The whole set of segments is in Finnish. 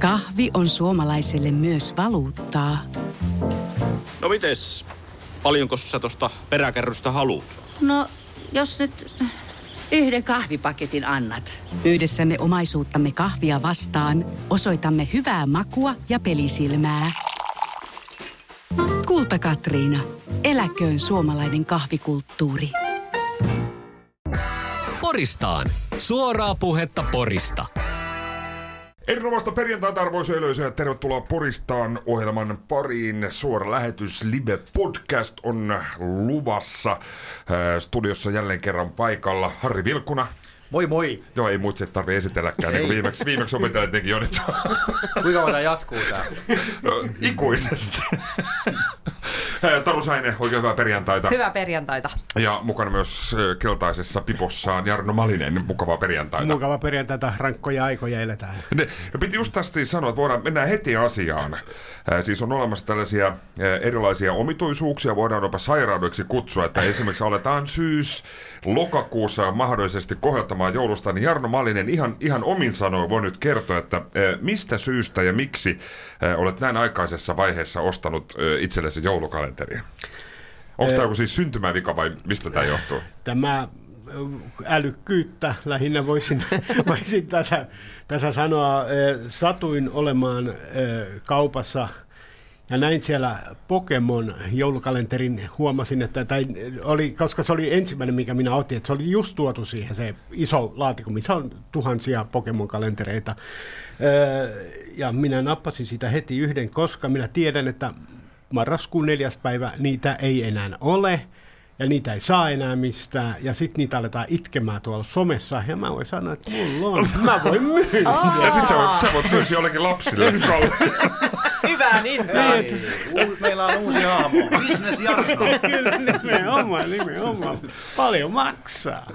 Kahvi on suomalaiselle myös valuuttaa. No mites? Paljonko sä tosta peräkärrystä haluat? No, jos nyt yhden kahvipaketin annat. Yhdessä me omaisuuttamme kahvia vastaan osoitamme hyvää makua ja pelisilmää. Kulta Katriina. Eläköön suomalainen kahvikulttuuri. Poristaan. Suoraa puhetta Porista. Erinomaista perjantaita arvoisia yleisöjä. Tervetuloa Poristaan ohjelman pariin. Suora lähetys Live Podcast on luvassa. Äh, Studiossa jälleen kerran paikalla Harri Vilkkuna. Moi moi! Joo, ei muut se tarvitse esitelläkään, niin viimeksi, viimeksi opettaja teki jo nyt. Kuinka tämä jatkuu tää? No, ikuisesti. Taru Saine, oikein hyvää perjantaita. Hyvää perjantaita. Ja mukana myös keltaisessa pipossaan Jarno Malinen. Mukavaa perjantaita. Mukava perjantaita, rankkoja aikoja eletään. Ne, ja piti just tästä sanoa, että voidaan, mennään heti asiaan. Siis on olemassa tällaisia erilaisia omituisuuksia, voidaan jopa sairaudeksi kutsua, että esimerkiksi aletaan syys lokakuussa mahdollisesti koheltamaan joulusta, niin Jarno Malinen ihan, ihan omin sanoin voi nyt kertoa, että mistä syystä ja miksi olet näin aikaisessa vaiheessa ostanut ää, itsellesi joulukalenteria? Onko tämä joku siis syntymävika vai mistä tämä johtuu? Tämä ö, älykkyyttä lähinnä voisin, voisin tässä, tässä sanoa. Ö, Satuin olemaan ö, kaupassa ja näin siellä Pokemon joulukalenterin, huomasin, että tai oli, koska se oli ensimmäinen, mikä minä otin, että se oli just tuotu siihen se iso laatikko, missä on tuhansia Pokemon-kalentereita. Ja minä nappasin sitä heti yhden, koska minä tiedän, että marraskuun neljäs päivä niitä ei enää ole ja niitä ei saa enää mistään, ja sitten niitä aletaan itkemään tuolla somessa, ja mä voin sanoa, että mulla on, mä voin myydä. Ja sit sä voit, sä voit myös jollekin lapsille. Hyvää niin. U- meillä on uusi hahmo. Business Jarno. Kyllä, nimenomaan, nimenomaan. Paljon maksaa.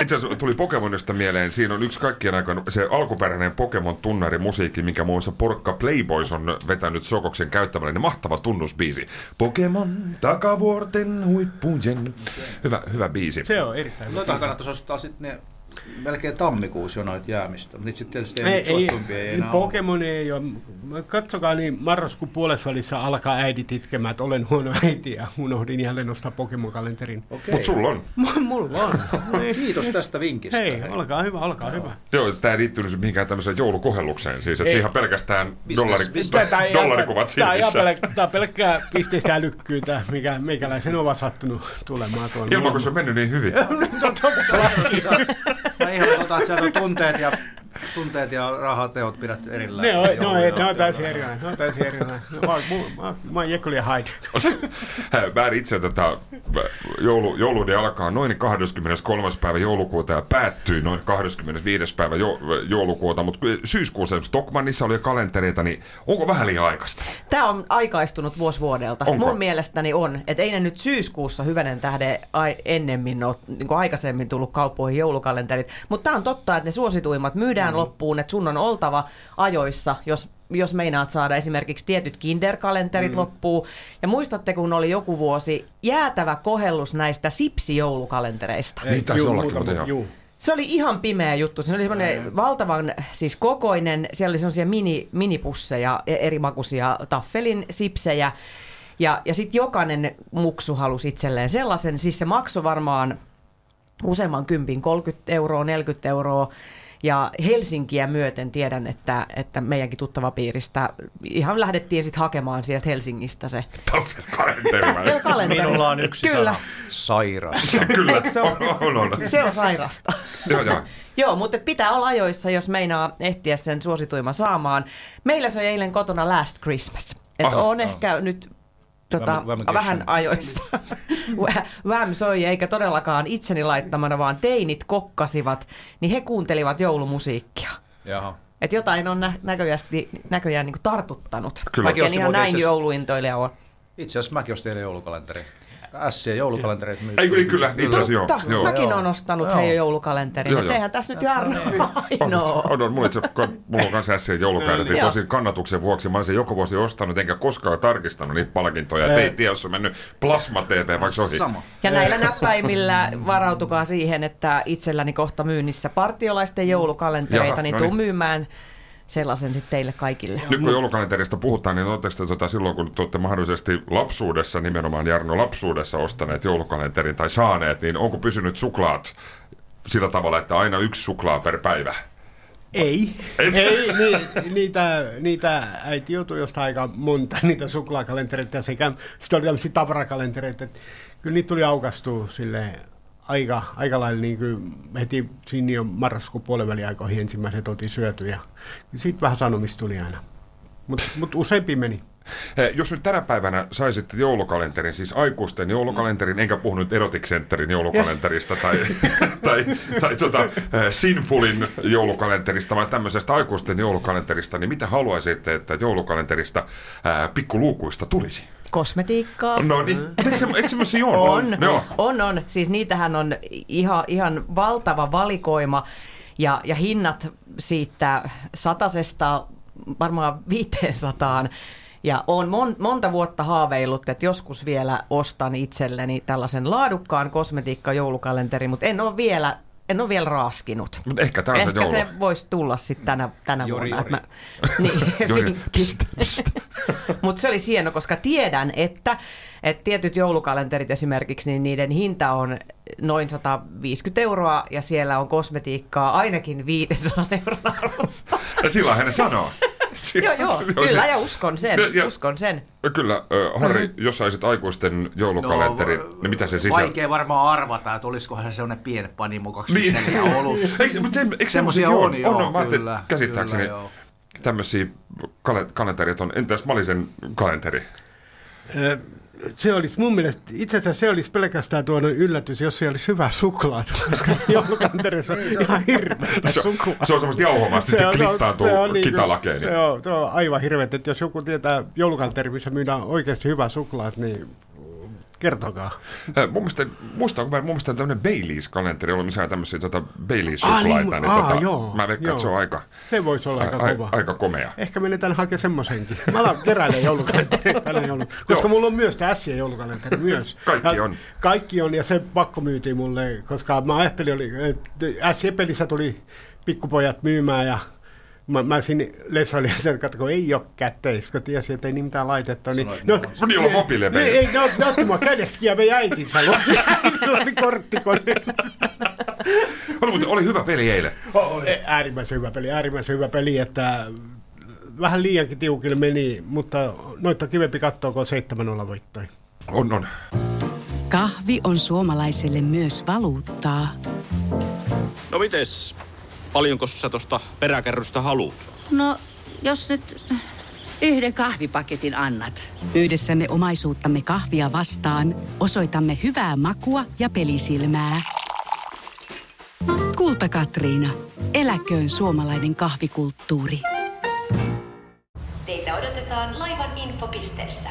Itse asiassa tuli Pokemonista mieleen, siinä on yksi kaikkien aikaan se alkuperäinen Pokemon-tunnari musiikki, minkä muun muassa Porkka Playboys on vetänyt Sokoksen käyttämällä, niin mahtava tunnusbiisi. Pokemon takavuorten huippujen. Hyvä, hyvä biisi. Se on erittäin hyvä. Noita kannattaisi ostaa sitten ne melkein tammikuussa jo noita jäämistä. Niitä sitten tietysti Ei, ei, ei, ei enää ole. Pokemon ei ole. Katsokaa, niin marraskuun puolesvälissä alkaa äidit itkemään, että olen huono äiti ja unohdin jälleen nostaa Pokemon-kalenterin. Okei. Mutta sulla on. M- Mulla on. Kiitos tästä vinkistä. Hei, olkaa hyvä, olkaa hyvä. Joo, tämä ei liittynyt mihinkään tämmöiseen joulukohellukseen. Siis, että Ei. ihan pelkästään dollari. Tää- dollarikuvat Tämä silmissä. tää on pelkkää pisteistä älykkyyttä, mikä meikäläisen on vaan sattunut tulemaan tuonne. Ilman, kun se on mennyt niin hyvin. Mä ihan että sieltä tunteet ja, tunteet ja rahateot pidät erillään. Ne on, no, ne joulu- on täysin erilainen. Ne on täysin erilainen. Mä, oon- mä, oon Jekyll ja Hyde. Mä itse tätä joulu, jouluni alkaa noin 23. päivä joulukuuta ja päättyy noin 25. päivä jo, joulukuuta, mutta syyskuussa Stockmannissa oli jo kalentereita, niin onko vähän liian aikaista? Tämä on aikaistunut vuosi vuodelta. Onko? Mun mielestäni on. Että ei ne nyt syyskuussa hyvänen tähden ai- ennemmin ole niin kuin aikaisemmin tullut kauppoihin joulukalenterit. Mutta tämä on totta, että ne suosituimmat myydään mm. loppuun, että sun on oltava ajoissa, jos jos meinaat saada esimerkiksi tietyt kinderkalenterit mm. loppuun. Ja muistatte, kun oli joku vuosi jäätävä kohellus näistä sipsijoulukalentereista. Niin taisi Juu, ollakin, mutta joo. Se oli ihan pimeä juttu. Se oli semmoinen valtavan siis kokoinen, siellä oli semmoisia mini, minipusseja, e- eri makuisia taffelin sipsejä. Ja, ja sitten jokainen muksu halusi itselleen sellaisen. Siis se maksoi varmaan useamman kympin, 30 euroa, 40 euroa. Ja Helsinkiä myöten tiedän, että, että meidänkin tuttava piiristä ihan lähdettiin sitten hakemaan sieltä Helsingistä se Kalenteri. kalenteri. Minulla on yksi Kyllä. sana. Sairas. Kyllä, se on, on, on. Se on sairasta. Joo, joo. Joo, mutta pitää olla ajoissa, jos meinaa ehtiä sen suosituimman saamaan. Meillä se oli eilen kotona Last Christmas. Että Aha. on ehkä nyt tota, Väm- väm- vähän ajoissa. Vä- Väm soi, eikä todellakaan itseni laittamana, vaan teinit kokkasivat, niin he kuuntelivat joulumusiikkia. Jaha. Et jotain on nä- näköjään, näköjään niin tartuttanut. Kyllä. Vaikka ihan näin jouluintoilija ole. Itse asiassa mäkin ostin eilen joulukalenteri. Ässiä joulukalentereita myy. Ei, kyllä, kyllä, itse asiassa joo. Joo. mäkin olen ostanut Joo. heidän joulukalenterin. Joo, Joo, joo. Eihän tässä nyt Jarno On, ainoa. on, on. Mulla, itse, mulla on kanssa äsken joulukäydet, Joo. tosi kannatuksen vuoksi. Mä olen sen joka vuosi ostanut, enkä koskaan tarkistanut niitä palkintoja. Et ei tiedä, jos on mennyt Plasma TV vaikka ohi. Sama. Ja näillä näppäimillä varautukaa siihen, että itselläni kohta myynnissä partiolaisten joulukalentereita, Jaha, niin no tuun niin. myymään sellaisen sitten teille kaikille. Nyt kun joulukalenterista puhutaan, niin oletteko te tota, silloin, kun te olette mahdollisesti lapsuudessa, nimenomaan Jarno lapsuudessa ostaneet joulukalenterin tai saaneet, niin onko pysynyt suklaat sillä tavalla, että aina yksi suklaa per päivä? Ei, ei, ni, niitä, niitä äiti joutui jostain aika monta niitä suklaakalentereita sekä sitten oli tämmöisiä tavarakalentereita, kyllä niitä tuli aukastua sille aika, aika lailla niin kuin heti siinä jo marraskuun puolen aikoihin ensimmäiset oltiin syöty ja siitä vähän sanomista tuli aina. Mutta mut useampi meni. Eh, Jos nyt tänä päivänä saisitte joulukalenterin, siis aikuisten joulukalenterin, enkä puhu nyt Erotic Centerin joulukalenterista tai, tai, tai tota, eh, Sinfulin joulukalenterista, vaan tämmöisestä aikuisten joulukalenterista, niin mitä haluaisitte, että joulukalenterista ää, pikkuluukuista tulisi? Kosmetiikkaa. No niin, eikö, se, eikö semmoisia ole? On, Joo. on, on. Siis niitähän on ihan, ihan valtava valikoima ja, ja hinnat siitä satasesta varmaan 500 ja olen mon, monta vuotta haaveillut, että joskus vielä ostan itselleni tällaisen laadukkaan kosmetiikka joulukalenteri, mutta en ole vielä en ole vielä raaskinut. Mutta ehkä tämä on se Ehkä joulu. se voisi tulla sitten tänä, tänä Jori, vuonna. jori. että Mä, niin, Jori, pst, pst. Mutta se oli hieno, koska tiedän, että, että tietyt joulukalenterit esimerkiksi, niin niiden hinta on noin 150 euroa ja siellä on kosmetiikkaa ainakin 500 euron arvosta. Ja silloin hän sanoo. Joo, joo, kyllä ja uskon sen, Ja- uskon sen. Kyllä, ö, Harri, jos saisit aikuisten joulukalenterin, No, niin mitä se sisältää? Vaikea varmaan arvata, että olisikohan se sellainen pieni panimo 24 Niin. ollut. Eikö, mutta eikö Semmoisia on, on? joo, on, mä ajattelin, kyllä, käsittääkseni kyllä, joo. tämmöisiä kal- kalenterit on. Entäs Malisen kalenteri? Ö, Se olisi mun mielestä, itse asiassa se olisi pelkästään tuonut yllätys, jos se olisi hyvä suklaata, koska joulukanterissa on ihan hirveätä Se, suklaa. se on semmoista jauhomasta, että se klittaantuu niinku- kitalakeen. se, on, se on aivan hirveet, että jos joku tietää joulukanteri, missä myydään oikeasti hyvä suklaat, niin kertokaa. Mun mielestä, muistanko mä, mun mielestä tämmöinen Baileys-kalenteri oli missä tämmöisiä tota Ah, Baileys-suklaita. niin, aa, tota, joo, mä veikkaan, että se on aika, Se voisi olla aika a, kova. aika komea. Ehkä menetään hakemaan semmoisenkin. Mä alan keräilemään joulukalenteria tänä joulun. Koska mulla on myös tämä Sien joulukalenteri myös. Kaikki ja on. Kaikki on ja se pakko myytiin mulle, koska mä ajattelin, oli, että Sien-pelissä tuli pikkupojat myymään ja Mä, mä siinä lesoilin sen, että kun ei ole käteis, kun tiesin, että ei niin mitään laitetta. Niin, no, Niillä on mobiilepelit. Ei, ei, ne, ot- ne otti mua kädestä ja vei äitinsä. Niillä oli korttikone. Oli, muuten, oli hyvä peli eilen. Oh, äärimmäisen hyvä peli, äärimmäisen hyvä peli, että vähän liiankin tiukille meni, mutta noita kivempi katsoa, kun on 7-0 voittoi. On, on. Kahvi on suomalaiselle myös valuuttaa. No mites, paljonko sä tosta peräkärrystä haluat? No, jos nyt yhden kahvipaketin annat. Yhdessämme omaisuuttamme kahvia vastaan osoitamme hyvää makua ja pelisilmää. Kulta Katriina. Eläköön suomalainen kahvikulttuuri. Teitä odotetaan laivan infopisteessä.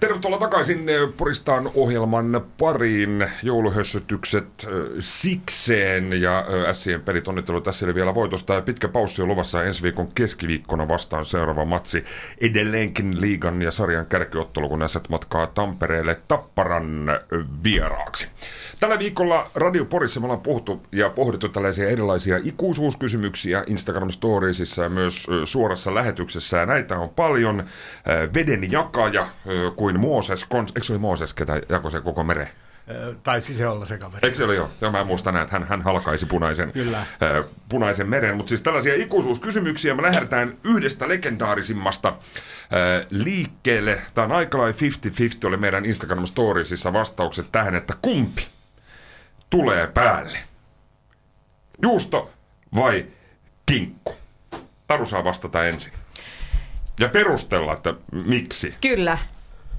Tervetuloa takaisin eh, Poristaan ohjelman pariin. Jouluhössötykset eh, sikseen ja eh, Sien pelit onnittelut Sille vielä voitosta. Pitkä paussi on luvassa ensi viikon keskiviikkona vastaan seuraava matsi. Edelleenkin liigan ja sarjan kärkiottelu, kun Ässät matkaa Tampereelle Tapparan vieraaksi. Tällä viikolla Radio Porissa me ollaan puhuttu ja pohdittu tällaisia erilaisia ikuisuuskysymyksiä Instagram Storiesissa ja myös suorassa lähetyksessä. Ja näitä on paljon. Veden jakaja ö, kuin Mooses, Kons- eikö se oli Mooses, ketä jakoi sen koko mere? Ö, Taisi se olla se kaveri. Eikö se ole jo? Joo, mä muistan, että hän, hän halkaisi punaisen, Kyllä. ö, punaisen meren. Mutta siis tällaisia ikuisuuskysymyksiä. Me lähdetään yhdestä legendaarisimmasta ö, liikkeelle. Tämä on aika lailla 50-50 oli meidän Instagram Storiesissa vastaukset tähän, että kumpi tulee päälle? Juusto vai kinkku? Taru saa vastata ensin. Ja perustella, että miksi. Kyllä,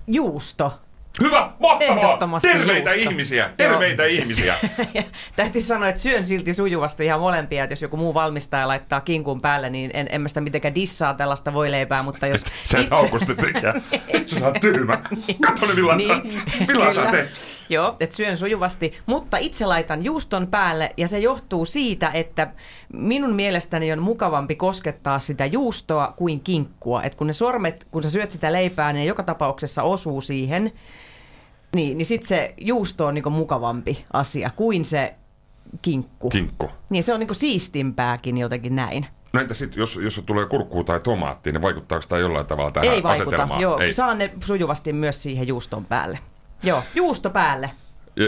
juusto. Hyvä, mahtavaa! Terveitä juusto. ihmisiä, terveitä Joo. ihmisiä. Täytyy sanoa, että syön silti sujuvasti ihan molempia, että jos joku muu valmistaja laittaa kinkun päälle, niin en, en mä sitä mitenkään dissaa tällaista voileipää, mutta jos Sä et haukusta tekijä. Sä oot tyhmä. Kato ne millataan, Niin, millataan kyllä. te. Joo, että syön sujuvasti, mutta itse laitan juuston päälle ja se johtuu siitä, että minun mielestäni on mukavampi koskettaa sitä juustoa kuin kinkkua. Et kun ne sormet, kun sä syöt sitä leipää, niin joka tapauksessa osuu siihen, niin, niin sitten se juusto on niinku mukavampi asia kuin se kinkku. Kinkku. Niin se on niinku siistimpääkin jotenkin näin. No entä sitten, jos, jos tulee kurkkuu tai tomaattia, niin vaikuttaako tämä jollain tavalla tähän Ei vaikuta, asetelmaan? joo. Saan ne sujuvasti myös siihen juuston päälle. Joo, juusto päälle.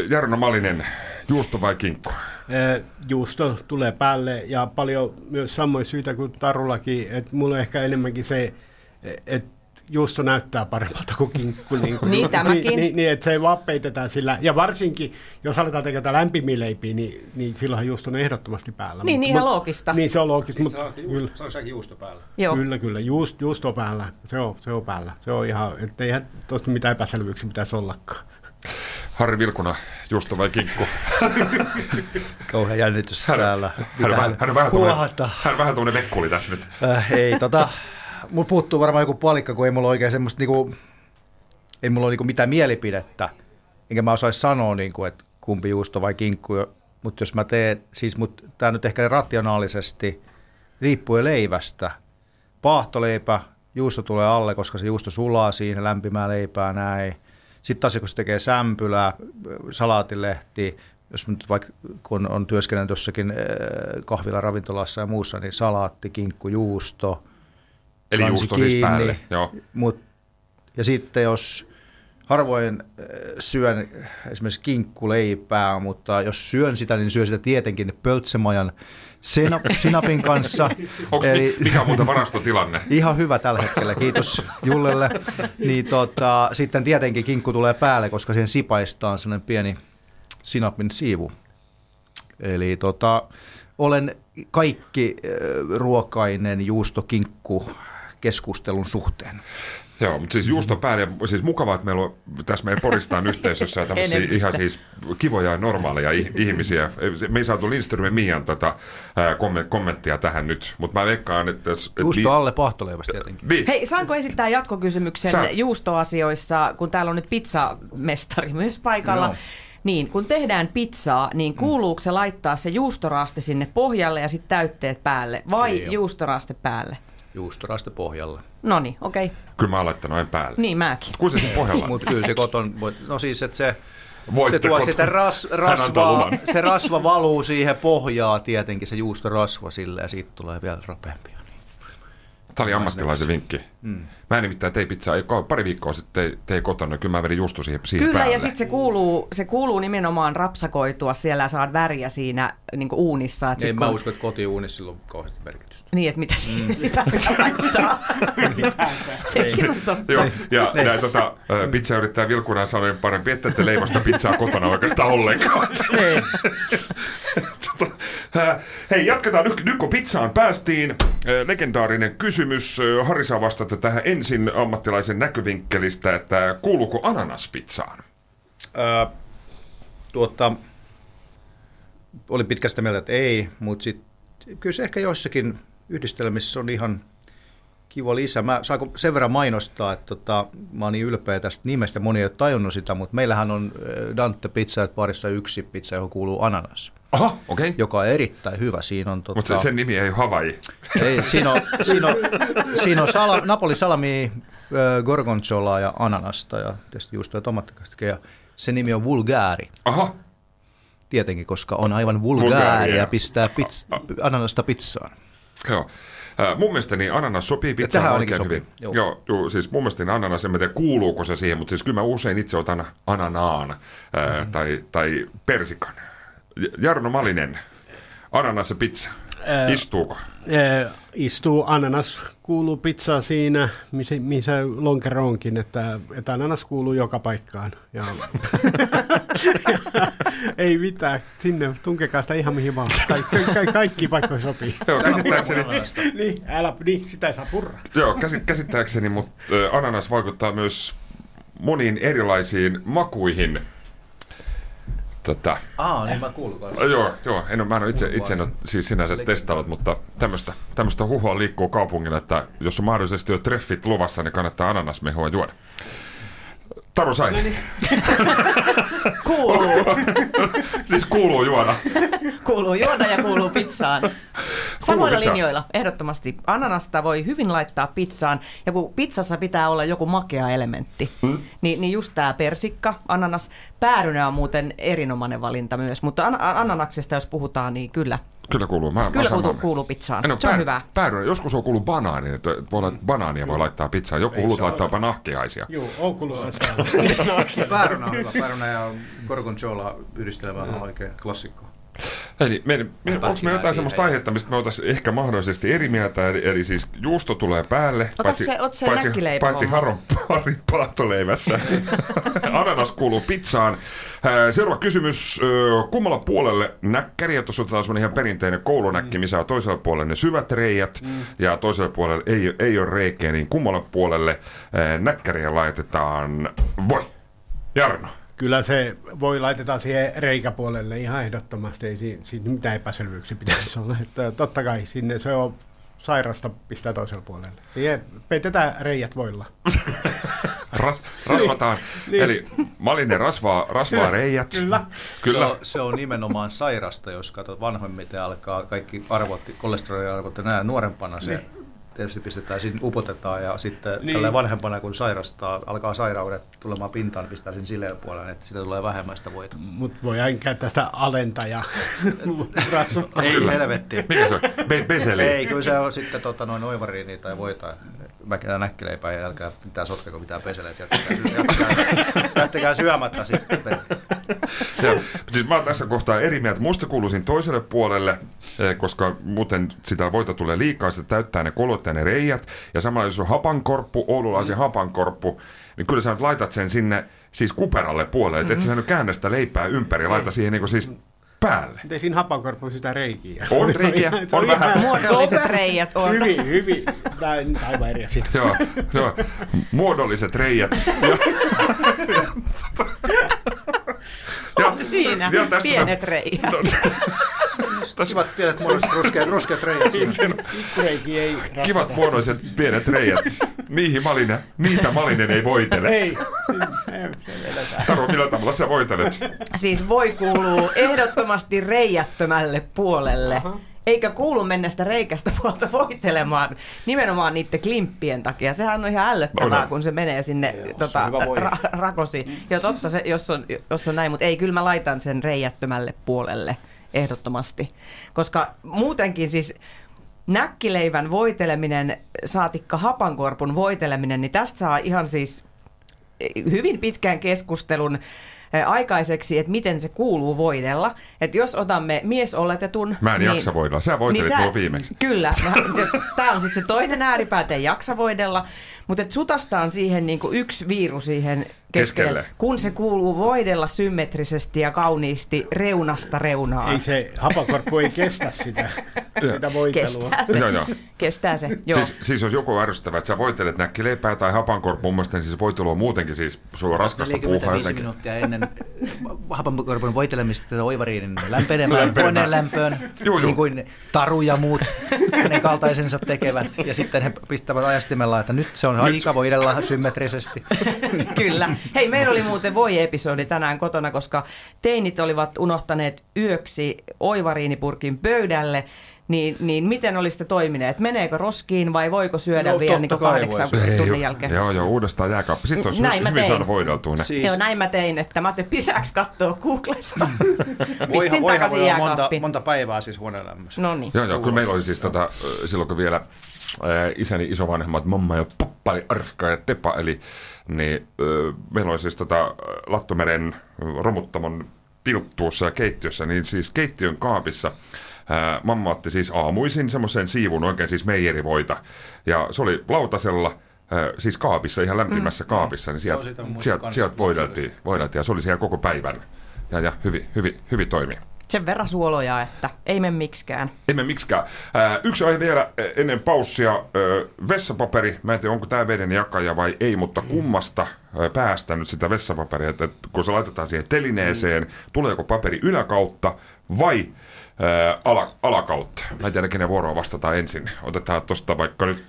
Jarno Malinen, juusto vai kinkku? Eh, Juusto tulee päälle ja paljon myös samoin syitä kuin Tarullakin, että mulla on ehkä enemmänkin se, että juusto näyttää paremmalta kuin kinkku. Niin, kuin, Niin. Niin, niin, niin, että se vaan peitetään sillä. Ja varsinkin, jos aletaan tekemään jotain lämpimiä leipiä, niin, niin silloinhan juusto on ehdottomasti päällä. Niin, Mut- ihan mut- loogista. Niin, se on loogista. Siis mutta se, on kyllä, se on juusto päällä. Joo. kyllä, kyllä. Juust, juusto päällä. Se on, se on päällä. Se on ihan, että eihän tuosta mitään epäselvyyksiä pitäisi ollakaan. Harri Vilkuna, juusto vai kinkku? Kauhean jännitys Hän, täällä. hän, vähän, hän on vähän tuommoinen, hän on vähän tuommoinen vekkuli tässä nyt. Äh, ei, tota, mulla puuttuu varmaan joku palikka, kun ei mulla oikein semmoista, niinku, ei mulla ole niinku mitään mielipidettä, enkä mä osaisi sanoa, niinku, että kumpi juusto vai kinkku, mutta jos mä teen, siis mut, tää nyt ehkä rationaalisesti riippuen leivästä. Paahtoleipä, juusto tulee alle, koska se juusto sulaa siinä, lämpimää leipää näin. Sitten taas kun se tekee sämpylää, salaatilehti, jos nyt vaikka kun on työskennellyt jossakin äh, kahvila ravintolassa ja muussa, niin salaatti, kinkku, juusto. Eli juusto siis kiinni. päälle, joo. Mut, ja sitten jos harvoin äh, syön esimerkiksi kinkkuleipää, mutta jos syön sitä, niin syön sitä tietenkin pöltsemajan senap- sinapin kanssa. Onko Eli... mikä on muuta varastotilanne? Ihan hyvä tällä hetkellä, kiitos Jullelle. Niin tota, sitten tietenkin kinkku tulee päälle, koska siihen sipaistaan sellainen pieni sinapin siivu. Eli tota, olen kaikki ruokainen juustokinkku keskustelun suhteen. Joo, mutta siis juusto päälle, ja siis mukavaa, että meillä on tässä meidän Poristaan yhteisössä tämmöisiä ihan siis kivoja ja normaaleja ih- ihmisiä. Me ei saatu Lindströmin Mian tota, ää, komme- kommenttia tähän nyt, mutta mä veikkaan, että... Juusto alle pahtoleivästä tietenkin. Niin. Hei, saanko esittää jatkokysymyksen Saat. juustoasioissa, kun täällä on nyt pizzamestari myös paikalla? Joo. Niin, kun tehdään pizzaa, niin kuuluuko se laittaa se juustoraste sinne pohjalle ja sitten täytteet päälle vai Ei oo. juustoraste päälle? Juustoraste pohjalle. No niin, okei. Okay. Kyllä mä oon laittanut en päälle. Niin mäkin. Kuin se pohjalla? Mutta kyllä se koton, voit- no siis, että se, Voitte se tuo koton. sitä ras, rasvaa, se rasva valuu siihen pohjaan tietenkin, se juustorasva sille ja siitä tulee vielä rapeampia. Tämä oli ammattilaisen vinkki. Mm. Mä nimittäin tein pizzaa, pari viikkoa sitten tein, tein kotona, kyllä mä vedin juusto siihen, siihen Kyllä, päälle. ja sitten se kuuluu, se kuuluu nimenomaan rapsakoitua siellä saat väriä siinä niin uunissa. Et sit Ei kun- mä usko, että kotiuunissa on kauheasti merkitystä. Niin, että mitä siihen ylipäätään laittaa. Sekin on totta. Joo, ja näin, tota, pizza yrittää Vilkunaan sanoa, että parempi, että te leivosta pizzaa kotona oikeastaan ollenkaan. Tota, Hei, jatketaan nyt, nyt kun pizzaan päästiin. Legendaarinen kysymys. Harri saa vastata tähän ensin ammattilaisen näkövinkkelistä, että kuuluuko ananas pizzaan? Öö, tuota, oli pitkästä mieltä, että ei, mutta sit, kyllä se ehkä joissakin yhdistelmissä on ihan kiva lisä. Mä saanko sen verran mainostaa, että tota, mä oon niin ylpeä tästä nimestä, moni ei ole tajunnut sitä, mutta meillähän on Dante Pizza parissa yksi pizza, johon kuuluu ananas. Aha. Okay. Joka on erittäin hyvä. Siinä on, tota, Mutta sen nimi ei ole Hawaii. ei, siinä on, siinä on, siinä on sala, Napoli salami, äh, gorgonzola ja ananasta ja tietysti juustoa ja tomattikastikkeja. Ja se nimi on Vulgari. Aha, Tietenkin, koska on aivan Vulgaaria. pistää pizza, ananasta pizzaan. joo. Mun mielestäni ananas sopii pizzaan tähän oikein ainakin hyvin. sopii, Joo. joo. Joo, siis mun mielestäni ananas, en tiedä kuuluuko se siihen, mutta siis kyllä mä usein itse otan ananaan ää, tai, tai persikan. Jarno Malinen, ananas ja pizza, Ää, istuuko? Istuu ananas, kuuluu pizza siinä, missä, missä lonkero onkin, että, että ananas kuuluu joka paikkaan. Ja, ei mitään, sinne tunkekaa sitä ihan mihin vaan. Kaikki, ka, kaikki paikkoja sopii. Joo, käsittääkseni, niin, älä, niin, sitä ei saa purra. joo, käsi, käsittääkseni mutta ananas vaikuttaa myös moniin erilaisiin makuihin. Tota, Aa, niin mä kuulun No Joo, joo. En ole, mä en ole itse, itse en ole siis sinänsä testaillut, mutta tämmöistä, tämmöistä huhua liikkuu kaupungilla, että jos on mahdollisesti jo treffit luvassa, niin kannattaa ananasmehua juoda. Taru sai. Kuuluu. siis kuuluu juoda. kuuluu juoda ja kuuluu pizzaan. Samoilla pizzaan. linjoilla, ehdottomasti. Ananasta voi hyvin laittaa pizzaan, ja kun pizzassa pitää olla joku makea elementti, Hmm? niin, niin just tämä persikka, ananas, päärynä on muuten erinomainen valinta myös, mutta an- ananaksesta jos puhutaan, niin kyllä, Kyllä kuuluu. Mä, mä kyllä samaa kuuluu, kuuluu pizzaan. En ole Se on pää- hyvä. Päärynä. Joskus on kuullut banaani, että voi olla, että banaania voi laittaa pizzaan. Joku hullut laittaa jopa nahkeaisia. Joo, on kuullut asiaa. Päärynä on hyvä. Päärynä ja gorgonzola yhdistelmä on oikein klassikko. Eli me, me, onko me jotain siihen. aihetta, mistä me oltaisiin ehkä mahdollisesti eri mieltä, eli, eli siis juusto tulee päälle, Ota se- ot se paitsi, paitsi haron parin paahtoleivässä. Ananas kuuluu pizzaan. Ää, Seuraava kysymys. Kummalla puolelle näkkäri, ja tuossa otetaan semmoinen ihan perinteinen koulunäkki, missä on toisella puolella ne syvät reijät, ja toisella puolella ei, ei ole reikeä, niin kummalle puolelle ää, näkkäriä laitetaan voi. Jarno. Kyllä se voi laitetaan siihen reikäpuolelle ihan ehdottomasti, ei siinä, siinä mitään epäselvyyksiä pitäisi olla. Että totta kai sinne se on sairasta pistää toiselle puolelle. Siihen peitetään reijät voilla. Ras, rasvataan. Niin. Eli malinen rasvaa, rasvaa reijät. kyllä. Kyllä. Se, on, se on nimenomaan sairasta, jos katsot vanhemmiten alkaa kaikki arvot, kolesteroliarvot ja nämä nuorempana se tietysti pistetään, siinä upotetaan ja sitten Niin. niin. tällä vanhempana kun sairastaa, alkaa sairaudet tulemaan pintaan, niin pistää sen sileän puolelle, että sitä tulee vähemmän sitä voita. Mutta voi aina käyttää sitä alenta ja rasvaa. Ei helvetti. Mikä se on? Be- beseli? Ei, kyllä se on sitten tota, noin oivariini tai voita, väkää näkkileipää ja älkää mitään sotkeko mitään jättäkää, jättäkää, jättäkää syömättä sitten. Ja, siis mä oon tässä kohtaa eri mieltä. Musta kuuluisin toiselle puolelle, eh, koska muuten sitä voita tulee liikaa, se täyttää ne kolot ja ne reijät. Ja samalla jos on hapankorppu, oululaisen hapankorppu, niin kyllä sä nyt laitat sen sinne siis kuperalle puolelle. Mm-hmm. Että sä nyt käännä sitä leipää ympäri ja laita siihen niin siis päälle. Miten siinä hapankorpussa sitä reikiä? On reikiä, Se on ihan- vähän. Muodolliset reijät on. Hyvin, hyvin. Tämä on aivan eri asia. Joo, joo, muodolliset reijät. Ja, On siinä ja tästä pienet reijät. No, Kivat pienet muodolliset ruskeat, ruskeat reijät siinä. Pikkureikiä ei kivat muodolliset pienet reijät. Niihin malinen, niitä malinen ei voitele. Ei. Se, se. Taru, millä tavalla sä voitelet? Siis voi kuuluu ehdottomasti reijättömälle puolelle. Eikä kuulu mennä sitä reikästä puolta voitelemaan nimenomaan niiden klimppien takia. Sehän on ihan ällöttävää, on. kun se menee sinne tota, hyvä voide. ra- rakosiin. Ja totta se, jos on, jos on näin, mutta ei, kyllä mä laitan sen reijättömälle puolelle ehdottomasti. Koska muutenkin siis näkkileivän voiteleminen, saatikka hapankorpun voiteleminen, niin tästä saa ihan siis hyvin pitkän keskustelun eh, aikaiseksi, että miten se kuuluu voidella. Että jos otamme miesoletetun... Mä en jaksa voidella. Sä voitelit sä- mua viimeksi. Kyllä. Tämä on sitten se toinen ääripää, että jaksa voidella. Mutta sutastaan siihen niinku yksi viiru siihen keskelle, Keskelle. kun se kuuluu voidella symmetrisesti ja kauniisti reunasta reunaan. Ei se hapakorppu ei kestä sitä, sitä voitelua. Kestää se. Joo, joo. Kestää se, joo. Siis, siis jos joku ärsyttävä, että sä voitelet näkkileipää tai hapankorppu, mun mielestä niin siis voitelu on muutenkin siis, se on raskasta puuhaa 45 jotenkin. minuuttia ennen hapankorpun voitelemista oivariinin lämpenemään koneen lämpöön, Juu, juu. niin kuin Taru ja muut hänen kaltaisensa tekevät. Ja sitten he pistävät ajastimella, että nyt se on aika voidella symmetrisesti. Kyllä. Hei, meillä oli muuten voi-episodi tänään kotona, koska teinit olivat unohtaneet yöksi oivariinipurkin pöydälle. Niin, niin miten olisitte toimineet? Meneekö roskiin vai voiko syödä No, vielä niin kahdeksan voi tunnin Ei, jälkeen? Joo, joo, uudestaan jääkaappi. Sitten olisi Näin hyvin tein. saada voideltua ne. Siis Joo, näin mä tein, että mä ajattelin, pitääkö katsoa Googlesta. voihan, Pistin voihan takaisin voi olla monta, monta päivää siis huoneen lämmössä. No niin. Joo, joo, kyllä meillä oli siis tota, silloin kun vielä isäni isovanhemmat, mamma ja pappa oli Arska ja Tepa, eli niin, ö, meillä oli siis tota, Lattomeren romuttamon pilttuussa ja keittiössä, niin siis keittiön kaapissa ää, mamma otti siis aamuisin semmoisen siivun oikein siis meijerivoita, ja se oli lautasella, ää, siis kaapissa, ihan lämpimässä kaapissa, niin sieltä, sieltä, kans sieltä voideltiin, voideltiin, ja se oli siellä koko päivän, ja, ja hyvin, hyvin, hyvin toimii. Sen verran suoloja, että ei me miksikään. Emme miksikään. Ää, yksi aihe vielä ennen paussia. Ää, vessapaperi. Mä en tiedä, onko tämä veden jakaja vai ei, mutta kummasta ää, päästä nyt sitä vessapaperia, että kun se laitetaan siihen telineeseen, tuleeko paperi yläkautta vai ää, ala, alakautta? Mä en tiedä, kenen vuoroa vastataan ensin. Otetaan tuosta vaikka nyt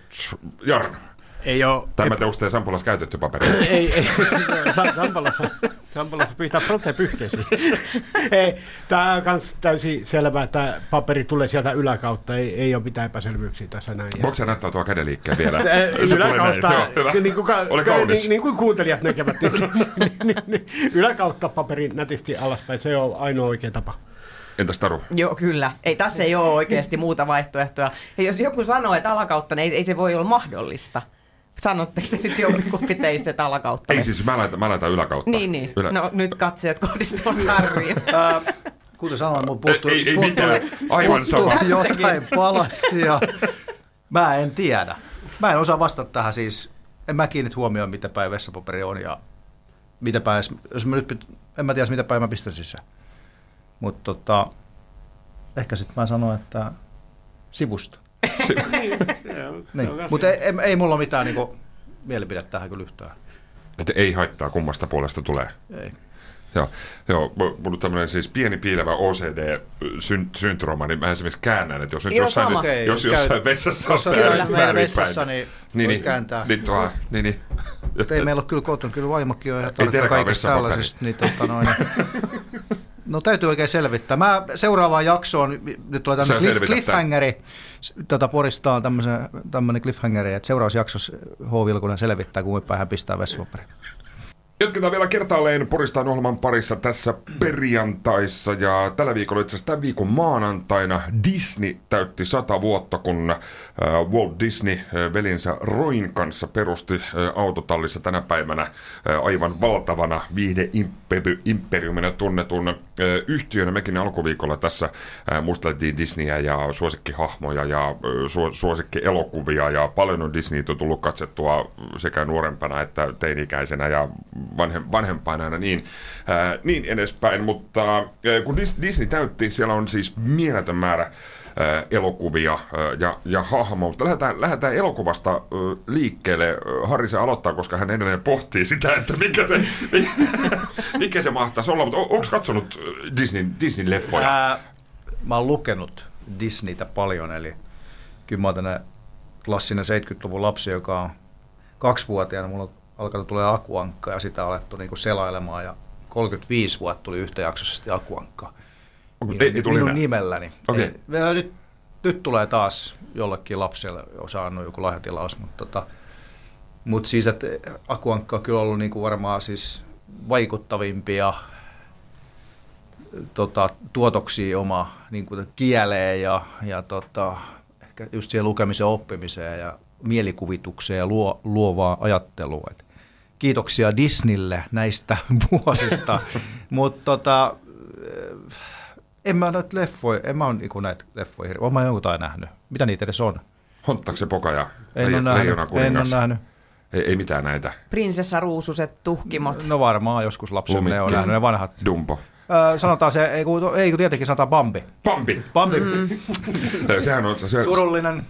Jarno. Ei ole... Tai mä teusteen Sampolassa käytetty paperi. ei, ei. Sa- Sampalassa, Sampalassa pyytää protepyhkeisiin. ei, tämä on myös täysin selvää, että paperi tulee sieltä yläkautta. Ei, ei ole mitään epäselvyyksiä tässä näin. Voiko se näyttää tuo kädenliikkeen vielä? Se Yläkautta, näin. Joo, hyvä. niin kuin, ka- Oli kaunis. Niin, niin kuin kuuntelijat näkevät, niin, niin, niin, niin, yläkautta paperi nätisti alaspäin. Se on ainoa oikea tapa. Entäs Taru? Joo, kyllä. Ei, tässä ei ole oikeasti muuta vaihtoehtoa. Ja jos joku sanoo, että alakautta, niin ei, ei se voi olla mahdollista. Sanotteko se nyt jompikumpi teistä, että alakautta? Ei siis, mä laitan, mä laitan yläkautta. Niin, niin. Ylä... No nyt katseet kohdistuvat. Ää, kuten sanoin, mun puuttuu, Ei- ei puuttuu, mitään. Aivan puuttuu sama. jotain palasia. Mä en tiedä. Mä en osaa vastata tähän siis. En mä kiinnit huomioon, mitä päin vessapaperi on ja mitä päin, jos mä nyt, en mä tiedä, mitä päin mä pistän sisään. Mutta tota, ehkä sitten mä sanon, että sivusta. niin. Mutta ei, ei, ei, mulla mitään niinku, mielipidettä tähän kyllä yhtään. Että ei haittaa, kummasta puolesta tulee. Ei. Joo, joo mulla on tämmöinen siis pieni piilevä OCD-syndrooma, niin mä esimerkiksi käännän, että jos nyt Joo, jossain, Okei, jos jos jossain käyt- vessassa jos on käyt väärin- meidän vessassa, niin niin, niin, kääntää. Niin, tuo, niin, niin. Mutta ei meillä ole kyllä kotona, kyllä vaimokin on ihan Ei tarkka vessapaperi. tällaisesta. Niin, tota noin, no täytyy oikein selvittää. Mä seuraavaan jaksoon, nyt tulee tämmöinen cliff, cliffhangeri, S- tota Porista on tämmöinen cliffhangeri, että seuraavassa jaksossa H. Vilkunen selvittää, kuinka päin hän pistää vessapaperi. Jatketaan vielä kertaalleen Poristaan ohjelman parissa tässä perjantaissa ja tällä viikolla itse asiassa tämän viikon maanantaina Disney täytti sata vuotta, kun äh, Walt Disney äh, velinsä Roin kanssa perusti äh, autotallissa tänä päivänä aivan valtavana viihdeimperiumina tunnetun yhtiön. Mekin alkuviikolla tässä muisteltiin Disneyä ja suosikkihahmoja ja su- suosikkielokuvia ja paljon on Disneytä tullut katsettua sekä nuorempana että teini-ikäisenä ja vanhem, vanhempaina ja niin, ää, niin edespäin, mutta ää, kun Dis- Disney täytti, siellä on siis mieletön määrä ää, elokuvia ja, ja hahmoja, mutta lähdetään, lähdetään elokuvasta liikkeelle. Harri se aloittaa, koska hän edelleen pohtii sitä, että mikä se, mikä se mahtaisi olla, mutta on, onko katsonut Disney, Disney-leffoja? Ää, mä oon lukenut Disneytä paljon, eli kyllä mä oon klassinen 70-luvun lapsi, joka on kaksivuotiaana, mulla on alkanut tulee akuankka ja sitä alettu niinku selailemaan ja 35 vuotta tuli yhtäjaksoisesti akuankka. Minun, minun nimelläni. Okei. Ei, nyt, nyt tulee taas jollekin lapselle saanut joku lahjatilaus, mutta tota, mut siis, että akuankka on kyllä ollut niinku varmaan siis vaikuttavimpia tota, tuotoksia oma niin kuin kieleen ja, ja tota, ehkä just siihen lukemisen oppimiseen ja mielikuvitukseen ja luo, luovaa ajattelua. Et kiitoksia Disneylle näistä vuosista, mutta tota, eh, en mä näitä leffoja, en mä ole niinku näitä leffoja, oon mä jotain nähnyt. Mitä niitä edes on? Hontakse poka ja En Leij- ole nähnyt, Leijona en ole nähnyt. Ei, ei mitään näitä. Prinsessa Ruususet, tuhkimot. No varmaan joskus lapsena ne on nähnyt, ne vanhat. Dumbo. Öö, sanotaan se, ei kun, ei kun tietenkin sanotaan Bambi. Bambi. Bambi. Mm. Sehän on se, Surullinen,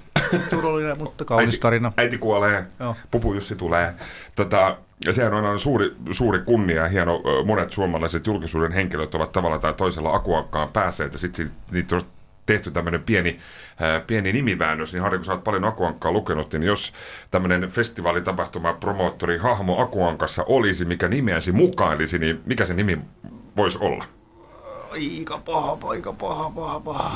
surullinen, mutta kaunis äiti, tarina. Äiti kuolee, Joo. Pupu Jussi tulee. Tota, ja sehän on aina suuri, suuri kunnia ja hieno. Monet suomalaiset julkisuuden henkilöt ovat tavalla tai toisella akuakkaan päässeet ja sitten niitä on tehty tämmöinen pieni, ää, pieni nimiväännös, niin Harri, kun sä oot paljon Akuankkaa lukenut, niin jos tämmöinen festivaalitapahtuma promoottori hahmo Akuankassa olisi, mikä nimeäsi mukailisi, niin mikä se nimi voisi olla? Aika paha, aika paha, paha, paha.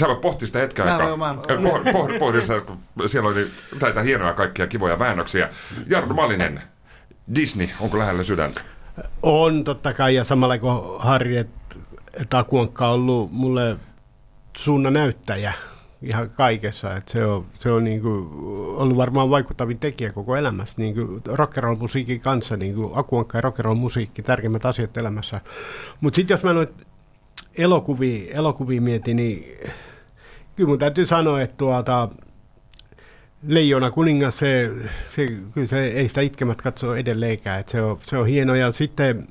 Sä voit pohtia sitä hetken Mä- aikaa. mä- mä- Pohdi, pohdi, pohdi sä, kun siellä oli näitä hienoja kaikkia kivoja väännöksiä. Jarno Malinen, Disney, onko lähellä sydäntä? On totta kai, ja samalla kuin Harri, että et Akuankka on ollut mulle suunnan näyttäjä ihan kaikessa. Et se on, se on niinku ollut varmaan vaikuttavin tekijä koko elämässä. Niinku rock'n'roll musiikin kanssa, niinku Akuankka ja rock'n'roll musiikki, tärkeimmät asiat elämässä. Mutta sitten jos mä noit elokuvia, elokuvia mietin, niin kyllä mun täytyy sanoa, että tuota, Leijona kuningas, se, se, kyllä se ei sitä itkemät katso edelleenkään, että se on, se on hieno. Ja sitten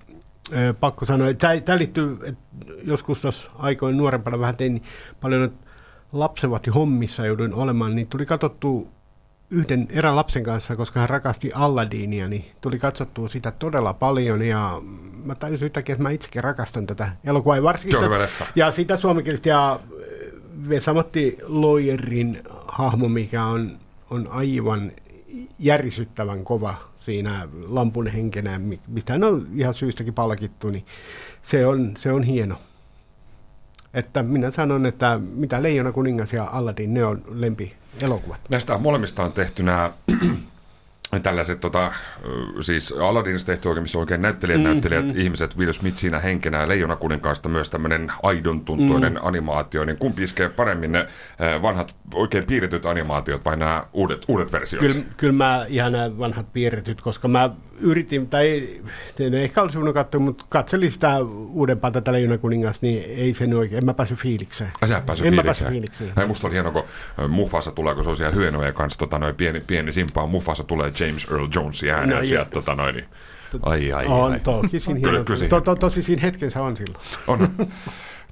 pakko sanoa, että tämä liittyy, että joskus tuossa aikoin nuorempana vähän tein niin paljon lapsevati hommissa jouduin olemaan, niin tuli katsottua yhden erään lapsen kanssa, koska hän rakasti Alladinia, niin tuli katsottua sitä todella paljon ja mä tajusin yhtäkkiä, että mä itsekin rakastan tätä elokuvaa. Ja, varsinkin sitä- ja sitä suomenkielistä ja Vesamatti Loyerin hahmo, mikä on, on aivan järisyttävän kova siinä lampun henkenä, mi- mistä hän on ihan syystäkin palkittu, niin se on, se on hieno. Että minä sanon, että mitä Leijona kuningas ja Aladdin, ne on lempi elokuvat. Näistä molemmista on tehty nämä tällaiset, tota, siis Aladdinista tehty oikein, missä oikein näyttelijät, Mhm. näyttelijät, ihmiset, Will Smith siinä henkenä ja Leijona kuninkaasta myös tämmöinen aidon tuntuinen Mm. animaatio, niin kumpi iskee paremmin ne vanhat oikein piirretyt animaatiot vai nämä uudet, uudet versiot? Kyllä, kyllä mä ihan nämä vanhat piirretyt, koska mä yritin, tai en ehkä olisi voinut katsoa, mutta katselin sitä uudempaa tätä Leijona kuningas, niin ei se nyt oikein, en mä päässyt fiilikseen. Ai sä et päässyt en mä fiilikseen. päässyt fiilikseen. Ai, musta oli hieno, kun Mufasa tulee, kun se on siellä hyenojen kanssa, tota, noin pieni, pieni simpaa. Mufasa tulee James Earl Jonesin ääneen No, sieltä. Tota, noin, niin. Ai, ai, on ai. toki siinä hieno. kyllä siinä- To, to, tosi siinä hetkessä on silloin. On.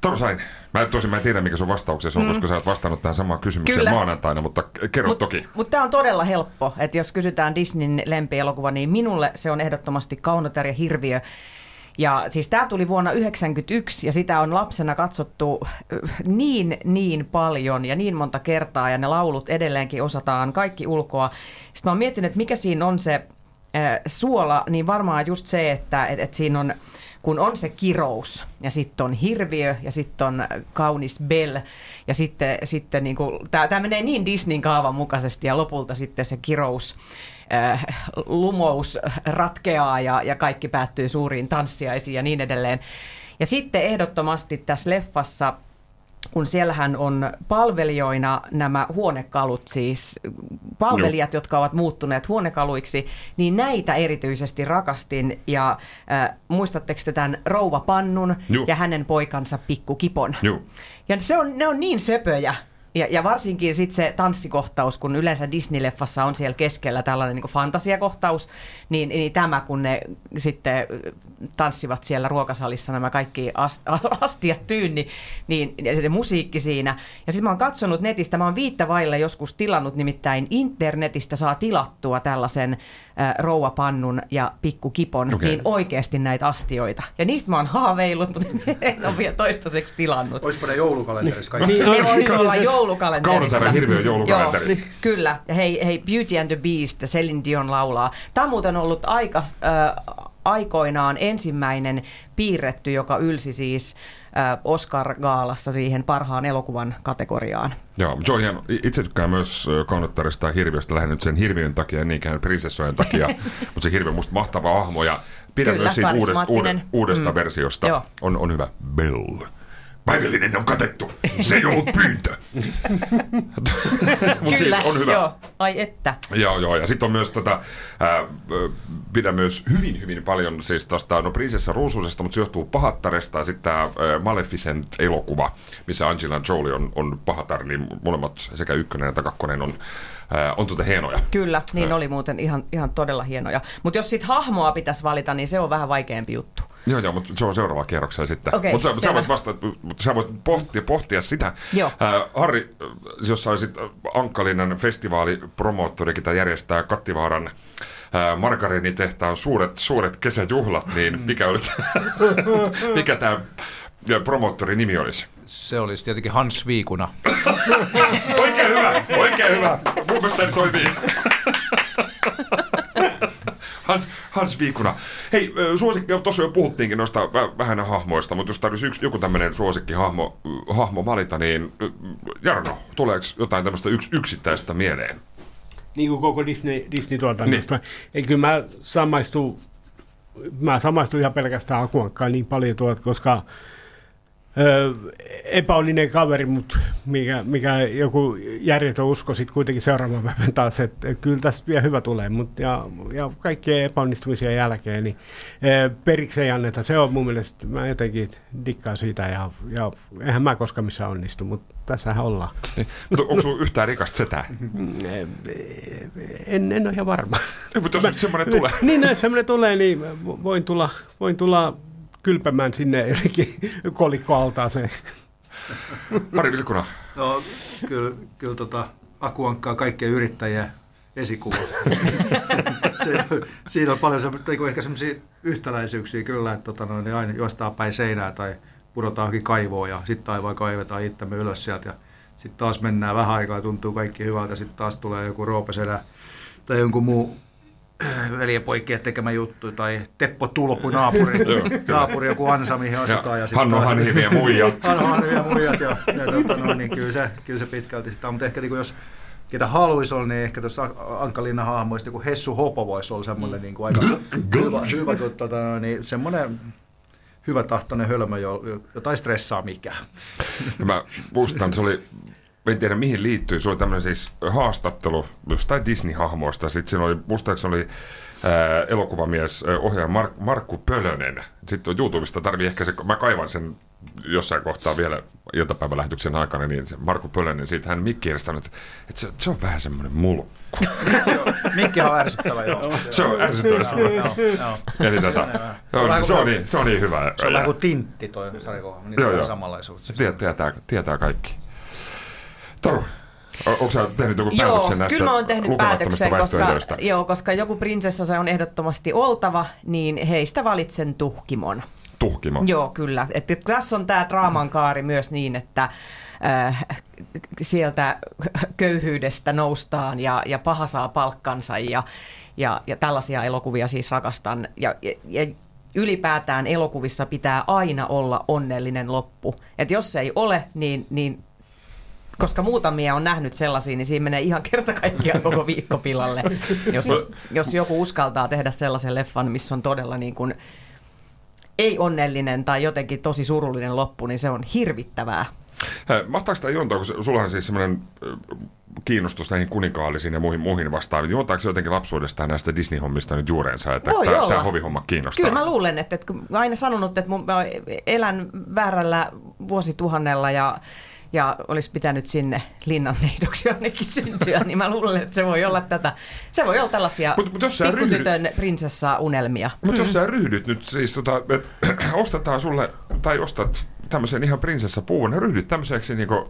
Torsain. Mä tosin mä en tiedä, mikä sun vastauksesi on, Mm. koska sä oot vastannut tähän samaan kysymykseen Kyllä. maanantaina, mutta kerro toki. Mutta tämä on todella helppo, että jos kysytään Disneyn lempielokuva, niin minulle se on ehdottomasti Kaunotar ja Hirviö. Ja siis tämä tuli vuonna 1991 ja sitä on lapsena katsottu äh, niin, niin paljon ja niin monta kertaa ja ne laulut edelleenkin osataan kaikki ulkoa. Sitten mä oon miettinyt, että mikä siinä on se äh, suola, niin varmaan just se, että et, et siinä on kun on se kirous ja sitten on hirviö ja sitten on kaunis Bell ja sitten, sitten niinku, tämä menee niin Disneyn kaavan mukaisesti ja lopulta sitten se kirous äh, lumous ratkeaa ja, ja kaikki päättyy suuriin tanssiaisiin ja niin edelleen. Ja sitten ehdottomasti tässä leffassa kun siellähän on palvelijoina nämä huonekalut, siis palvelijat, jotka ovat muuttuneet huonekaluiksi, niin näitä erityisesti rakastin. Ja äh, muistatteko te tämän rouvapannun Juu. ja hänen poikansa Pikkukipon? Joo. Ja se on, ne on niin söpöjä. Ja, ja varsinkin sitten se tanssikohtaus, kun yleensä Disney-leffassa on siellä keskellä tällainen niin fantasiakohtaus, niin, niin tämä, kun ne sitten tanssivat siellä ruokasalissa nämä kaikki ast, astiat tyynni, niin ja se musiikki siinä. Ja sitten mä oon katsonut netistä, mä oon viittä vaille joskus tilannut, nimittäin internetistä saa tilattua tällaisen äh, rouvapannun ja pikkukipon, okay. niin oikeasti näitä astioita. Ja niistä mä oon haaveillut, mutta en ole vielä toistaiseksi tilannut. Olisipa ne joulukalenterissa kaikki. Niin, ne voisi olla joulukalenterissa. Kaunotarjan hirviön joulukalenteri. Joo, kyllä. Ja hei, hei, Beauty and the Beast, Celine Dion laulaa. Tämä on muuten ollut aika, äh, aikoinaan ensimmäinen piirretty, joka ylsi siis äh, Oscar-gaalassa siihen parhaan elokuvan kategoriaan. Joo. I- Itse tykkään myös ö, Kaunottarista ja Hirviöstä lähinnä sen hirviön takia, niinkään prinsessojen takia, mutta se hirviö on musta mahtava hahmo ja pidän Kyllä, myös siitä uudesta, karismaattinen. uude, uudesta Mm. versiosta. Joo. On, on hyvä. Bell. Päivällinen on katettu. Se ei ollut pyyntö. Mutta siis on hyvä. joo. Ai että. Joo, joo. Ja sitten on myös tota, ää, ö, pidän myös hyvin, hyvin paljon siis tosta, no prinsessa Ruususesta, mutta se johtuu pahattaresta. Ja sitten tämä Maleficent-elokuva, missä Angelina Jolie on, on pahatar, niin molemmat sekä ykkönen että kakkonen on, on tuota hienoja. Kyllä, niin Ää. oli muuten ihan, ihan todella hienoja. Mutta jos sit hahmoa pitäisi valita, niin se on vähän vaikeampi juttu. Joo, joo, mutta se on seuraava kierroksella sitten. Okei, mutta sä, sä, voit vasta, mutta sä voit pohtia, pohtia sitä. Joo. Ää, Harri, jos sä olisit Ankkalinnan festivaalipromoottori, ketä järjestää Kattivaaran ää, margariinitehtaan suuret, suuret kesäjuhlat, niin mikä, oli, mikä tämä promoottorin nimi olisi? Se olisi tietenkin Hans Viikuna. Oikein hyvä, oikein hyvä. Mun mielestä toimii. Hans, Hans Viikuna. Hei, suosikki, tuossa jo puhuttiinkin noista vä- vähän hahmoista, mutta jos tarvitsisi yksi, joku tämmöinen suosikkihahmo hahmo valita, niin Jarno, tuleeko jotain tämmöistä yks, yksittäistä mieleen? Niin kuin koko Disney, Disney-tuotannosta. Niin. Ei, kyllä mä samaistun, mä samaistun ihan pelkästään Akuankkaan niin paljon tuolta, koska ö, epäonninen kaveri, mutta mikä, mikä joku järjetön usko sitten kuitenkin seuraavan päivän taas, että et kyllä tästä vielä hyvä tulee, mutta ja, ja kaikkien epäonnistumisen jälkeen, niin ö, periksi ei anneta. Se on mun mielestä, mä jotenkin dikkaan siitä ja, ja eihän mä koskaan missään onnistu, mutta tässähän ollaan. Mutta onko sulla yhtään rikasta setää? En, en ole ihan varma. Ei, mutta jos nyt semmoinen tulee. Niin, jos semmoinen tulee, niin voin tulla, voin tulla kylpemään sinne jonnekin kolikkoaltaaseen. Pari Vilkuna. No, kyllä, kyllä tota, Aku Ankka on kaikkien yrittäjien esikuva. se, siinä on paljon semmoista, niin ehkä semmoisia yhtäläisyyksiä kyllä, että tota, noin, niin aina juostaan päin seinää tai pudotaan johonkin kaivoon ja sitten taivaan kaivetaan itsemme ylös sieltä ja sitten taas mennään vähän aikaa ja tuntuu kaikki hyvältä, sitten taas tulee joku roopesedä tai jonkun muu veljenpoikien tekemä juttu, tai Teppo Tulppu naapuri, naapuri joku ansa, mihin asutaan. Ja ja muijat. Hannu Hanhivi ja muijat, ja, ja tota, no, niin kyllä, se, kyllä se pitkälti sitä on, mutta ehkä niin kuin jos ketä haluaisi olla, niin ehkä tuossa Ankalinnan hahmoista joku Hessu Hopo voisi olla semmoinen niin kuin aika hyvä, hyvä kun, tota, niin semmoinen hyvä tahtoinen hölmö, jo, jota ei stressaa mikään. Mä muistan, se oli, en tiedä mihin liittyy, se oli tämmöinen siis haastattelu jostain Disney-hahmoista. Sitten siinä oli, muistaakseni oli ää, elokuvamies, ää, ohjaaja Mark, Markku Pölönen. Sitten YouTubesta tarvii ehkä se, mä kaivan sen jossain kohtaa vielä iltapäivälähetyksen aikana, niin se Markku Pölönen, siitä hän mikki että, että se, se, on vähän semmoinen mulkku. Mikki on ärsyttävä, joo. Se on ärsyttävä. Eli tota, Se on niin, se on niin hyvä. Se on vähän kuin tintti toi sarjakohma, niin Joo, se on joo. Tiet, tietää, tietää kaikki. Toru, o- onko sä tehnyt joku Joo, päätöksen näistä kyllä mä oon tehnyt päätöksen, koska, joo, koska joku prinsessa se on ehdottomasti oltava, niin heistä valitsen tuhkimon. Tuhkimo. Joo, kyllä. Että tässä on tämä draaman kaari myös niin, että äh, sieltä köyhyydestä noustaan ja, ja paha saa palkkansa ja, ja, ja tällaisia elokuvia siis rakastan. Ja, ja, ja ylipäätään elokuvissa pitää aina olla onnellinen loppu. Et jos se ei ole, niin, niin koska muutamia on nähnyt sellaisia, niin siinä menee ihan kerta kaikkiaan koko viikko pilalle. Jos, jos joku uskaltaa tehdä sellaisen leffan, missä on todella niin kuin ei-onnellinen tai jotenkin tosi surullinen loppu, niin se on hirvittävää. Mahtaako tämä juontaa, kun se- sulla on siis semmoinen kiinnostus näihin kuninkaallisiin ja muihin, muihin vastaaviin. Juontaako se jotenkin lapsuudestaan näistä Disney-hommista nyt juurensa, että Voi tämä, tämä hovihomma kiinnostaa? Kyllä mä luulen, että, että kun mä aina sanonut, että mun, mä elän väärällä vuosituhannella ja, ja olisi pitänyt sinne linnanneidoksi jonnekin syntyä, niin mä luulen, että se voi olla tätä. Se voi olla tällaisia Mut- mut jos pikkutytön prinsessa-unelmia. Mutta jos sä ryhdyt nyt siis, tota, et, ostetaan sulle, tai ostat tämmöisen ihan prinsessapuun, ja ryhdyt tämmöiseksi niinku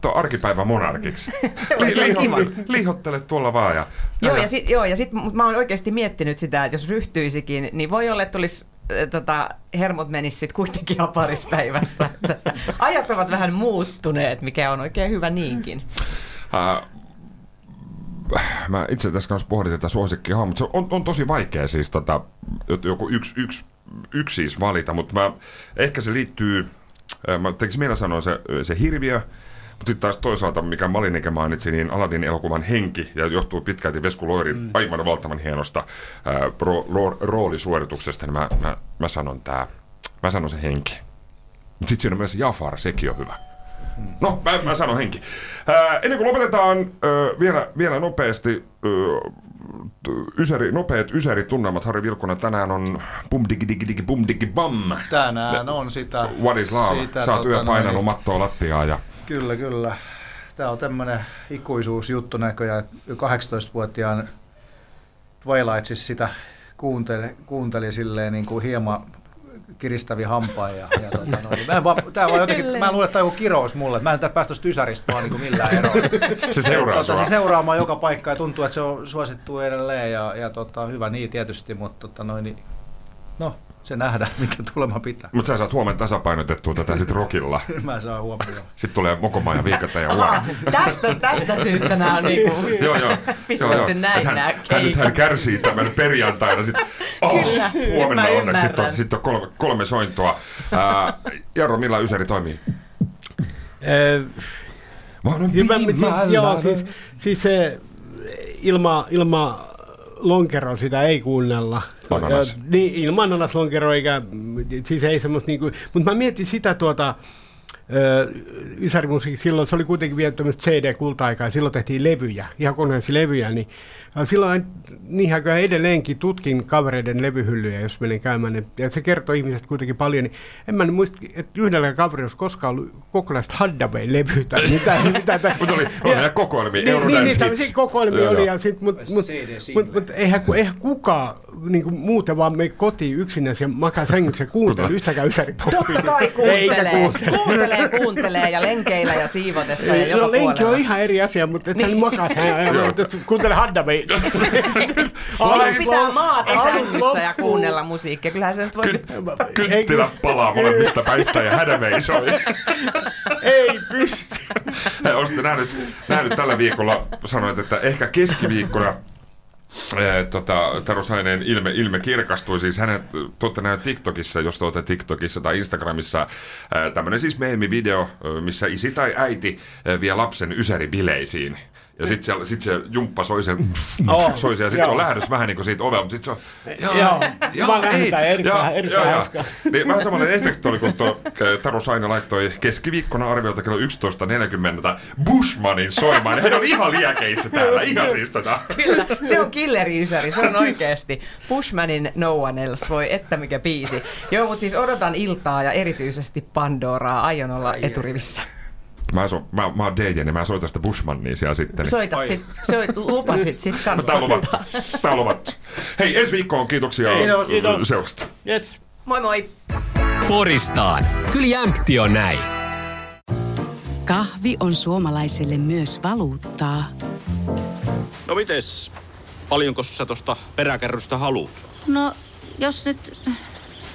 to, arkipäivän monarkiksi. Se olla kiva. liihottele tuolla vaan. Ja, Joo, ja sitten joo, ja sit, mut mä oon oikeasti miettinyt sitä, että jos ryhtyisikin, niin voi olla, että tulisi äh, tota, hermot menisi sitten kuitenkin ihan parispäivässä. Että Ajat ovat vähän muuttuneet, mikä on oikein hyvä niinkin. Ää, mä itse tässä kanssa pohdin tätä suosikkia, mutta se on, on tosi vaikea siis tota, joku yksi, yksi, yksi siis valita, mutta mä, ehkä se liittyy, ää, mä tekisin mielellä sanoa se, se hirviö, mutta sitten taas toisaalta, mikä Malinike mainitsi, niin Aladin elokuvan henki, ja johtuu pitkälti Vesku Loirin mm. aivan valtavan hienosta ää, pro, ro, roolisuorituksesta, niin mä, mä, mä sanon tää, mä sanon se henki. Mutta sitten siinä on myös Jafar, sekin on hyvä. No, mä, mä sanon henki. Ää, ennen kuin lopetetaan, ö, vielä, vielä nopeasti, t- ysäri, nopeat ysäri-tunnelmat. Harri Vilkkunen, tänään on bum digi digi digi bum digi bam. Tänään on sitä. What is love? sitä, Sä oot tota yö painanut mattoa lattiaa ja... Kyllä, kyllä. Tämä on tämmöinen ikuisuusjuttu näköjään. että 18-vuotiaan Twilight siis sitä kuunteli, kuunteli silleen niin kuin hieman kiristävi hampain. Ja, ja tota noin. Mä, en vaan, tää vaan jotenkin, mä luulen, että tämä on joku kirous mulle. Mä en tää päästä tosta ysäristä vaan niin kuin millään eroon. Se seuraa tota, sua. Se seuraa mua joka paikka ja tuntuu, että se on suosittu edelleen ja, ja tota, hyvä niin tietysti, mutta tota noin, niin, no, se nähdään, mitä tulema pitää. Mutta sä saat huomenna tasapainotettua tätä sit rokilla. Mä saan huomioon. Sitten tulee Mokoma ja Viikata ja Huora. Tästä, tästä syystä nämä on niinku Joo, joo. pistetty näin Että nämä hän, hän, nyt hän kärsii tämän perjantaina. Sit, oh, Kyllä, huomenna mä onneksi sitten on, sit on kolme, kolme sointoa. Ää, Jarro, millä ysäri toimii? Äh, hyvä, siis, joo, siis, siis se ilma, ilma lonkeron sitä ei kuunnella. Ananas. Ja, niin, ilman anaslonkeroa eikä, siis ei semmoista niinku, mutta mä mietin sitä tuota, Ysärimusiikki silloin, se oli kuitenkin vielä tämmöistä CD-kulta-aikaa, silloin tehtiin levyjä, ihan koneellisia levyjä, niin silloin niinhän kyllä edelleenkin tutkin kavereiden levyhyllyjä, jos menen käymään, ne- ja se kertoo ihmiset kuitenkin paljon, niin en mä muista, että yhdellä kaverilla olisi koskaan ollut kokonaista Haddaway-levyä tai mitä. mitä Mutta oli, oli ja kokoelmia, niin, niin, Eurodance niin, Hits. tämmöisiä kokoelmia oli, ja sit, mut, mut, mut, mut eihän, eihän kukaan niin kuin muuten vaan me kotiin yksinäsi ja makaa sängyssä ja kuuntele yhtäkään ysäripoppia. Totta kai kuuntelee. kuuntele. Kuuntelee, kuuntelee ja lenkeillä ja siivotessa ja joka no, lenkki puolella. on ihan eri asia, mutta et sä Niin. niin. makaa sen ja et kuuntele Haddamei. Miksi pitää maata Alus sängyssä ja kuunnella musiikkia? Kyllähän se nyt voi... Kynttilä palaa molemmista päistä ja hädämei soi. Ei pysty. Hei, Olisitte nähnyt, nähnyt tällä viikolla, sanoit, että ehkä keskiviikkona tota, Taro Saineen ilme, ilme kirkastui, siis hänet tuotte näin TikTokissa, jos tuotte TikTokissa tai Instagramissa tämmöinen siis meemi-video, ö, missä isi tai äiti vie lapsen ysäribileisiin. Ja sitten se, sit se jumppa soi sen, Oh, soi sen, ja sitten se on joo. lähdössä vähän niin kuin siitä ovelta, mutta sitten se on, Joo, mä oon nähnyt tää, erittäin- erittäin hauskaa. Niin, vähän samanlainen efekti oli, kun tuo ö, Taro Saine laittoi keskiviikkona arviolta kello 11.40 Bushmanin soimaan. Ja hän on ihan liekeissä täällä, ihan siis tota. Kyllä, se on killeriysäri, se on oikeasti. Pushmanin No One Else, voi että mikä biisi. Joo, mutta siis odotan iltaa ja erityisesti Pandoraa, aion olla eturivissä. Mä, so, mä, mä oon DJ, niin mä soitan sitä Bushmania siellä sitten. niin- Soita sit, soit, lupasit sit kanssa. tää on luvattu. Tää on luvattu. Hei, ensi viikkoon kiitoksia Kiitos. Kiitos. seurasta. Yes. Moi moi! Poristaan. Kyllä jämpti on näin. Kahvi on suomalaiselle myös valuuttaa. No mites, paljonko sä tosta peräkärrystä haluat? No, jos nyt